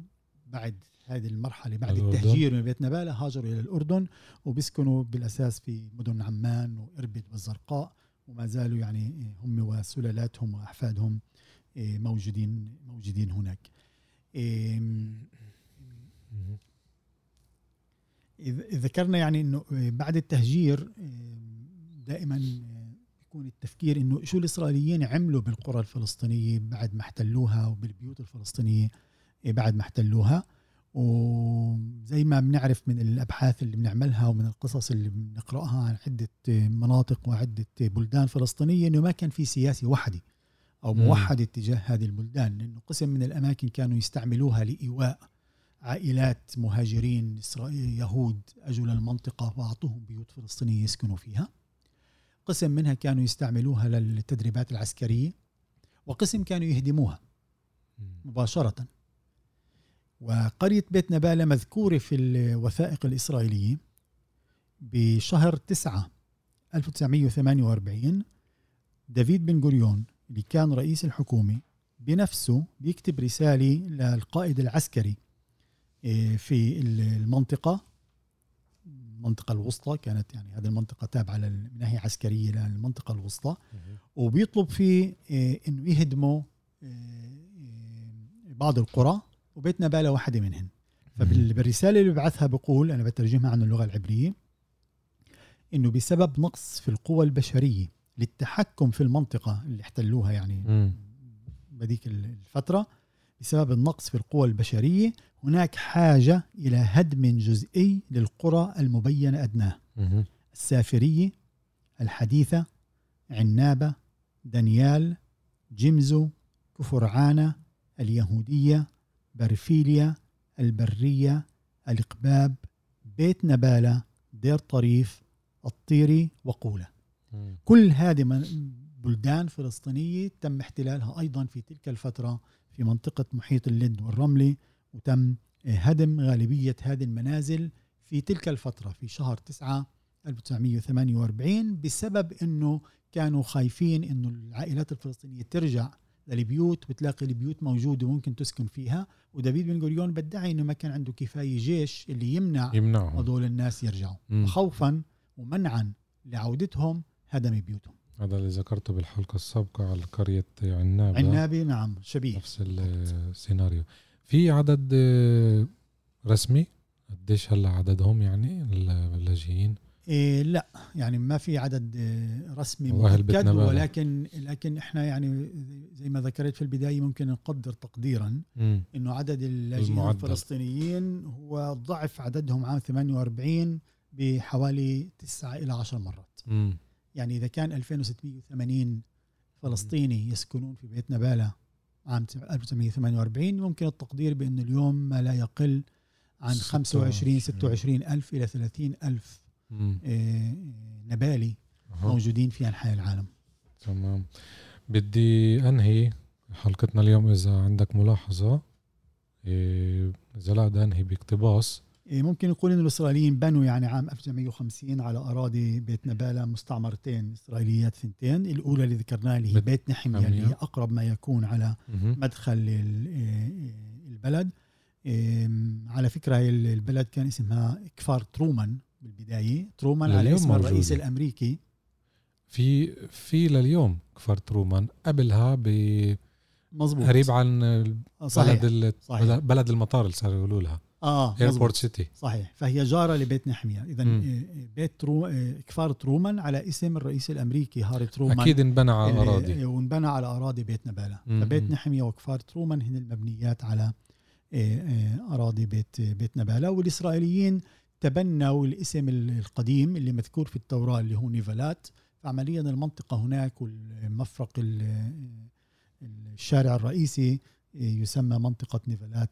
بعد هذه المرحلة بعد الأردن. التهجير من بيت نبالة هاجروا إلى الأردن وبيسكنوا بالأساس في مدن عمان وإربد والزرقاء وما زالوا يعني هم وسلالاتهم وأحفادهم آه، موجودين موجودين هناك. إذا ذكرنا يعني إنه بعد التهجير دائما يكون التفكير إنه شو الإسرائيليين عملوا بالقرى الفلسطينية بعد ما احتلوها وبالبيوت الفلسطينية بعد ما احتلوها. وزي ما بنعرف من الأبحاث اللي بنعملها ومن القصص اللي بنقرأها عن عدة مناطق وعدة بلدان فلسطينية إنه ما كان في سياسه وحده أو. موحده تجاه هذه البلدان لأنه قسم من الأماكن كانوا يستعملوها لإيواء عائلات مهاجرين إسرائيل يهود أجوا للمنطقة وأعطوهم بيوت فلسطينية يسكنوا فيها. قسم منها كانوا يستعملوها للتدريبات العسكرية وقسم كانوا يهدموها مباشرة. وقرية بيت نبالة مذكورة في الوثائق الإسرائيلية بشهر تسعة 1948 دافيد بن غوريون اللي كان رئيس الحكومة بنفسه بيكتب رسالة للقائد العسكري إيه، في المنطقة المنطقة الوسطى كانت يعني هذه المنطقة تابعة من ناحية عسكرية للمنطقة الوسطى. وبيطلب فيه إيه، إنه يهدموا إيه، بعض القرى. وبيت نبالة واحدة منهن فبالرسالة اللي بعثها بقول أنا بترجمها عن اللغة العبرية إنه بسبب نقص في القوى البشرية للتحكم في المنطقة اللي احتلوها يعني. بهذيك الفترة بسبب النقص في القوى البشرية هناك حاجة إلى هدم جزئي للقرى المبينة أدناه. السافرية الحديثة عنابة دانيال جمزو كفرعانة اليهودية برفيليا البرية الإقباب بيت نبالة دير طريف الطيري وقولة مم. كل هذه بلدان فلسطينية تم احتلالها أيضا في تلك الفترة في منطقة محيط اللد والرملة وتم هدم غالبية هذه المنازل في تلك الفترة في شهر 9 1948 بسبب أنه كانوا خايفين أنه العائلات الفلسطينية ترجع للبيوت وتلاقي البيوت موجودة وممكن تسكن فيها. ودافيد بن غوريون بدعي أنه ما كان عنده كفاية جيش اللي يمنع يمنعهم. هذول الناس يرجعوا. مم. خوفا ومنعا لعودتهم هدم بيوتهم. هذا اللي ذكرته بالحلقة السابقة على قرية عنابة. عنابي نعم شبيه. نفس السيناريو. في عدد آه، رسمي؟ قديش هلا عددهم يعني اللاجئين؟ إيه لا يعني ما في عدد آه، رسمي مؤكد. ولكن لكن إحنا يعني زي ما ذكرت في البداية ممكن نقدر تقديرا. إنه عدد اللاجئين. الفلسطينيين هو ضعف عددهم عام 48 بحوالي 9 إلى 10 مرات مم. يعني إذا كان 2680 فلسطيني يسكنون في بيت نبالة عام 1948 ممكن التقدير بأن اليوم ما لا يقل عن 25 26 ألف إلى 30 ألف مم. آه، نبالي أها. موجودين في أنحاء العالم. تمام. بدي أنهي حلقتنا اليوم إذا عندك ملاحظة. إيه، إذا لا بدي أنهي باقتباس. آه، ممكن نقول أن الإسرائيليين بنوا يعني عام 1950 على أراضي بيت نبالة مستعمرتين إسرائيليات ثنتين. الأولى اللي ذكرناها اللي هي بيت نحمية اللي هي. أقرب ما يكون على. مدخل ال- آه، البلد. آم، على فكرة هي البلد كان اسمها كفار ترومان. بالبداية ترومان على اسم الرئيس موجودة. الأمريكي. في في لليوم كفر ترومان قبلها ب- مظبوط. قريب عن صحيح. بلد ال- صحيح. بلد المطار اللي صاروا يقولوا لها. آه Airport City صحيح. فهي جارة لبيت نحمية. إذا مم. آه، بيت ترو آه، كفار ترومان على اسم الرئيس الأمريكي هاري ترومان. أكيد انبنى على اراضي وانبنى على أراضي بيت نبالة مم. فبيت نحمية وكفار ترومان هن المبنيات على آه، آه، أراضي بيت بيت نباله والإسرائيليين تبنوا الاسم القديم اللي مذكور في التوراة اللي هو نيفالات. فعمليا المنطقة هناك والمفرق ال- الشارع الرئيسي يسمى منطقة نيفالات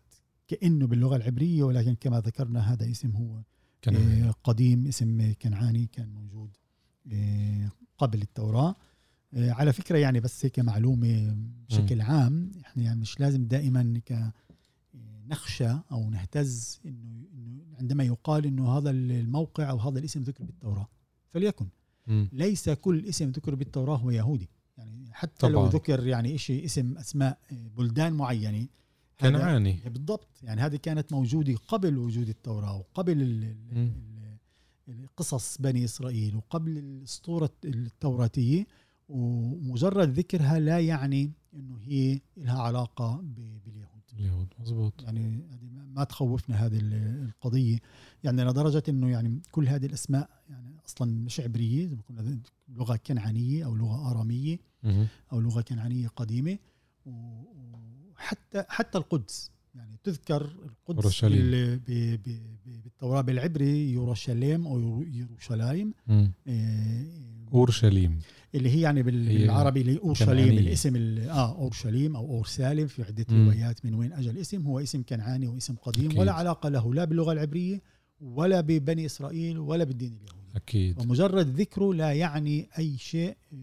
كأنه باللغة العبرية ولكن كما ذكرنا هذا اسم هو كان آه، قديم اسم كنعاني كان موجود آه، قبل التوراة. آه، على فكرة يعني بس هيك معلومة بشكل عام إحنا يعني مش لازم دائما ك نخشى أو نهتز إنه إنه عندما يقال إنه هذا الموقع أو هذا الاسم ذكر بالتوراة فليكن. مم. ليس كل اسم ذكر بالتوراة هو يهودي. يعني حتى لو طبعاً. ذكر يعني شيء اسم أسماء آه، بلدان معينة هذا- كنعاني بالضبط. يعني هذه كانت موجودة قبل وجود التوراة وقبل ال- قصص بني إسرائيل وقبل الأسطورة التوراتية. ومجرد ذكرها لا يعني أنه هي لها علاقة ب- باليهود. اليهود مزبوط يعني ما- تخوفنا هذه ال- القضية. يعني لدرجة أنه يعني كل هذه الأسماء يعني أصلا مش عبرية زي ما كنا لغة كنعانية أو لغة آرامية مهم. أو لغة كنعانية قديمة. وحتى حتى القدس. يعني تذكر القدس بالتوراه بالعبري يوروشليم أو يرو- يروشلايم. أورشليم. اللي هي يعني بالعربي اللي أورشليم. الاسم ال- آه أورشليم أو اورسالم في عدة. روايات من وين اجى الاسم. هو اسم كنعاني واسم قديم أكيد. ولا علاقة له لا باللغة العبرية ولا ببني إسرائيل ولا بالدين اليهودي. أكيد. ومجرد ذكره لا يعني أي شيء آه،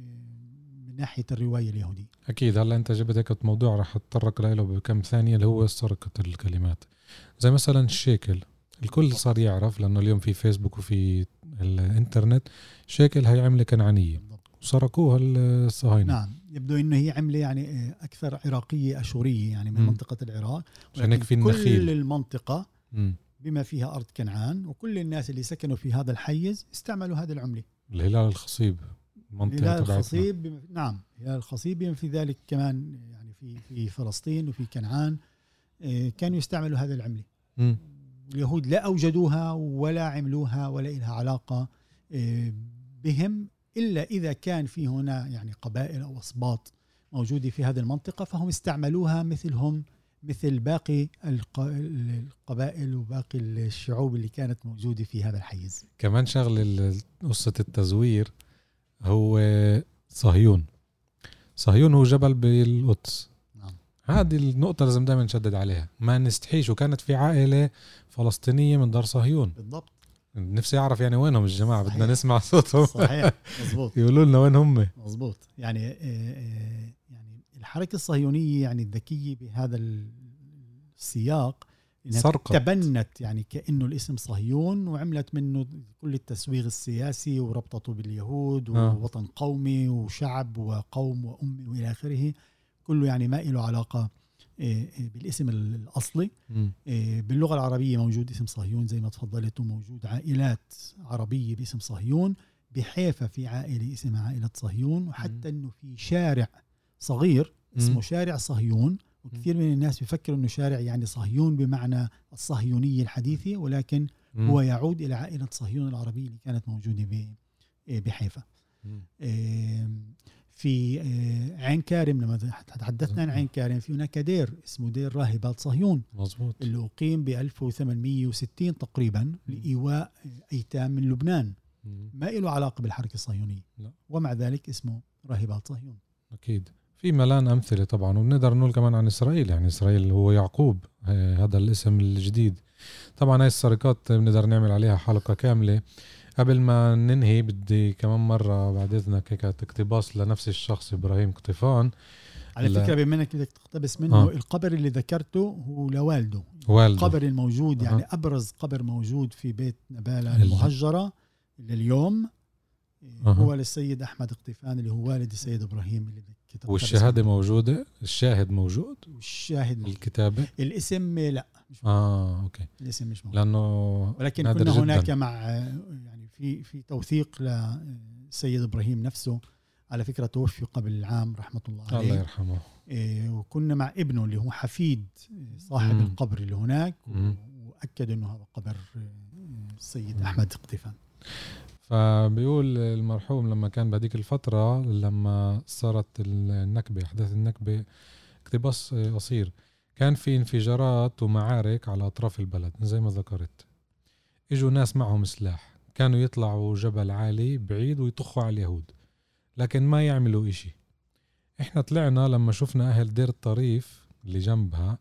من ناحية الرواية اليهودية. أكيد. هلا أنت جبت هيك موضوع راح أتطرق له بكم ثانية اللي هو سرقة الكلمات. زي مثلا الشيكل. الكل صار يعرف لأنه اليوم في فيسبوك وفي الإنترنت شيكل هي عملة كنعانية. وسرقوها الصهاينة. نعم. يبدو إنه هي عملة يعني آه، أكثر عراقية أشورية يعني من مم. منطقة العراق. عشان في النخيل. كل المنطقة مم. بما فيها أرض كنعان وكل الناس اللي سكنوا في هذا الحيز استعملوا هذه العملة. الهلال الخصيب المنطقة هلال تبعتنا. الخصيب بما نعم هلال الخصيب. بما في ذلك كمان يعني في في فلسطين وفي كنعان آه، كانوا يستعملوا هذه العملة. مم. اليهود لا أوجدوها ولا عملوها ولا لها علاقة آه، بهم إلا إذا كان في هنا يعني قبائل أو اسباط موجودة في هذه المنطقة فهم استعملوها مثلهم مثل باقي الق- القبائل وباقي الشعوب اللي كانت موجودة في هذا الحيز. كمان شغله ال- قصة التزوير هو صهيون. صهيون هو جبل بالقدس. هذه النقطة لازم دائما نشدد عليها. ما نستحيش. وكانت في عائلة فلسطينية من دار صهيون. بالضبط. نفسي أعرف يعني وينهم الجماعة؟ بدنا صحيح. نسمع صوتهم. صحيح. مزبوط يقولوا لنا وين هم. مزبوط يعني آه، آه، يعني الحركة الصهيونية يعني الذكية بهذا السياق إنها سرقت. تبنت يعني كأنه الاسم صهيون وعملت منه كل التسويغ السياسي وربطته باليهود آه. ووطن قومي وشعب وقوم وأمة وإلى آخره. كله يعني ما له علاقة آه، آه، بالاسم الأصلي. آه، باللغة العربية موجود اسم صهيون زي ما تفضلت وموجود عائلات عربية باسم صهيون بحيفا في عائلة اسمها عائلة صهيون وحتى إنه في شارع صغير اسمه. شارع صهيون. وكثير من الناس بيفكروا إنه شارع يعني صهيون بمعنى الصهيونية الحديثة ولكن. هو يعود إلى عائلة صهيون العربية اللي كانت موجودة بحيفا. في آه، عين كارم لما تحدثنا عن عين كارم في هناك دير اسمه دير راهبات صهيون مظبوط. اللي أقيم ب 1860 تقريبا لإيواء أيتام من لبنان. مم. ما له علاقة بالحركة الصهيونية؟ لا. ومع ذلك اسمه راهبات صهيون أكيد. في ملان أمثلة طبعا وبنقدر نقول كمان عن إسرائيل يعني إسرائيل هو يعقوب آه، هذا الاسم الجديد. طبعا هاي السرقات بنقدر نعمل عليها حلقة كاملة. قبل ما ننهي بدي كمان مرة بعد إذنك هيك اقتباس لنفس الشخص إبراهيم قطيفان على. فكرة بما أنك بدك تقتبس منه آه. القبر اللي ذكرته هو لوالده والده القبر الموجود يعني أها. أبرز قبر موجود في بيت نبالة ال- المهجرة لليوم أها. هو للسيد أحمد قطيفان اللي هو والد السيد إبراهيم اللي بدك والشهادة منه. موجودة الشاهد موجود والشاهد موجود. الكتابة الاسم لا مش موجود. آه أوكي الاسم مش موجود لأنه ولكن كنا جداً. هناك مع يعني في في توثيق للسيد إبراهيم نفسه. على فكرة توفي قبل العام رحمة الله الله عليه. يرحمه. إيه، وكنا مع ابنه اللي هو حفيد صاحب مم. القبر اللي هناك. وأكد إنه هذا قبر إيه، السيد مم. أحمد قطيفان فبيقول المرحوم لما كان بهذيك الفترة لما صارت النكبة أحداث النكبة اقتباس قصير. كان في انفجارات ومعارك على أطراف البلد زي ما ذكرت. إجوا ناس معهم سلاح. كانوا يطلعوا جبل عالي بعيد ويطخوا على اليهود لكن ما يعملوا إشي. إحنا طلعنا لما شفنا أهل دير الطريف اللي جنبها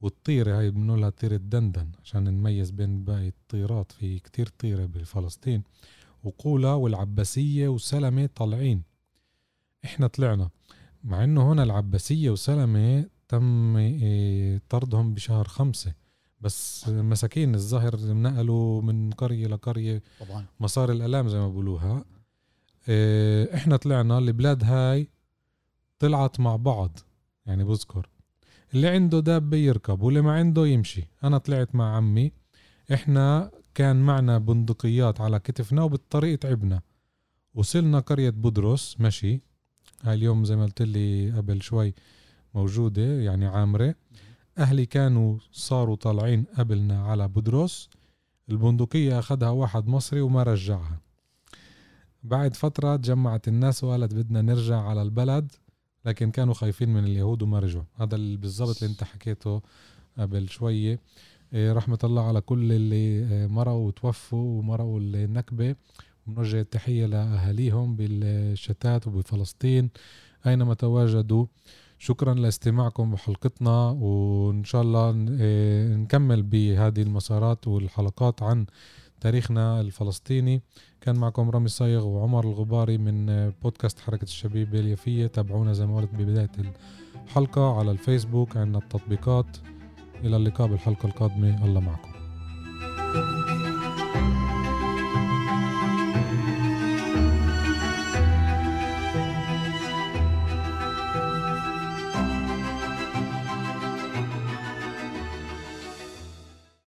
والطيرة هاي بنقول لها طيرة دندن عشان نميز بين باقي الطيرات في كتير طيرة بفلسطين وقولا والعباسية وسلمة طالعين. إحنا طلعنا. مع إنه هنا العباسية وسلمة تم إيه، طردهم بشهر خمسة. بس مساكين الظاهر نقلوا من قرية لقرية طبعا. مسار الالام زي ما بقولوها إيه، إحنا طلعنا البلاد هاي طلعت مع بعض يعني بذكر. اللي عنده دابة يركب واللي ما عنده يمشي. أنا طلعت مع عمي. إحنا كان معنا بندقيات على كتفنا وبالطريق تعبنا. وصلنا قرية بودروس مشي هاي اليوم زي ما قلت لي قبل شوي موجودة يعني عامرة. أهلي كانوا صاروا طالعين قبلنا على بودروس. البندقية أخذها واحد مصري وما رجعها. بعد فترة تجمعت الناس وقالت بدنا نرجع على البلد لكن كانوا خايفين من اليهود وما رجعوا. هذا بالضبط اللي انت حكيته قبل شوية. إيه، رحمة الله على كل اللي إيه، مروا وتوفوا ومروا النكبة. بنوجه التحية لأهاليهم بالشتات وبفلسطين. أينما تواجدوا شكرا لاستماعكم بحلقتنا وإن شاء الله إيه، نكمل بهذه المسارات والحلقات عن تاريخنا الفلسطيني. كان معكم رامي صايغ وعمر الغباري من بودكاست حركة الشبيب اليافية. تابعونا زي ما قلت ببداية الحلقة على الفيسبوك عندنا التطبيقات. إلى اللقاء بالحلقة القادمة. الله معكم.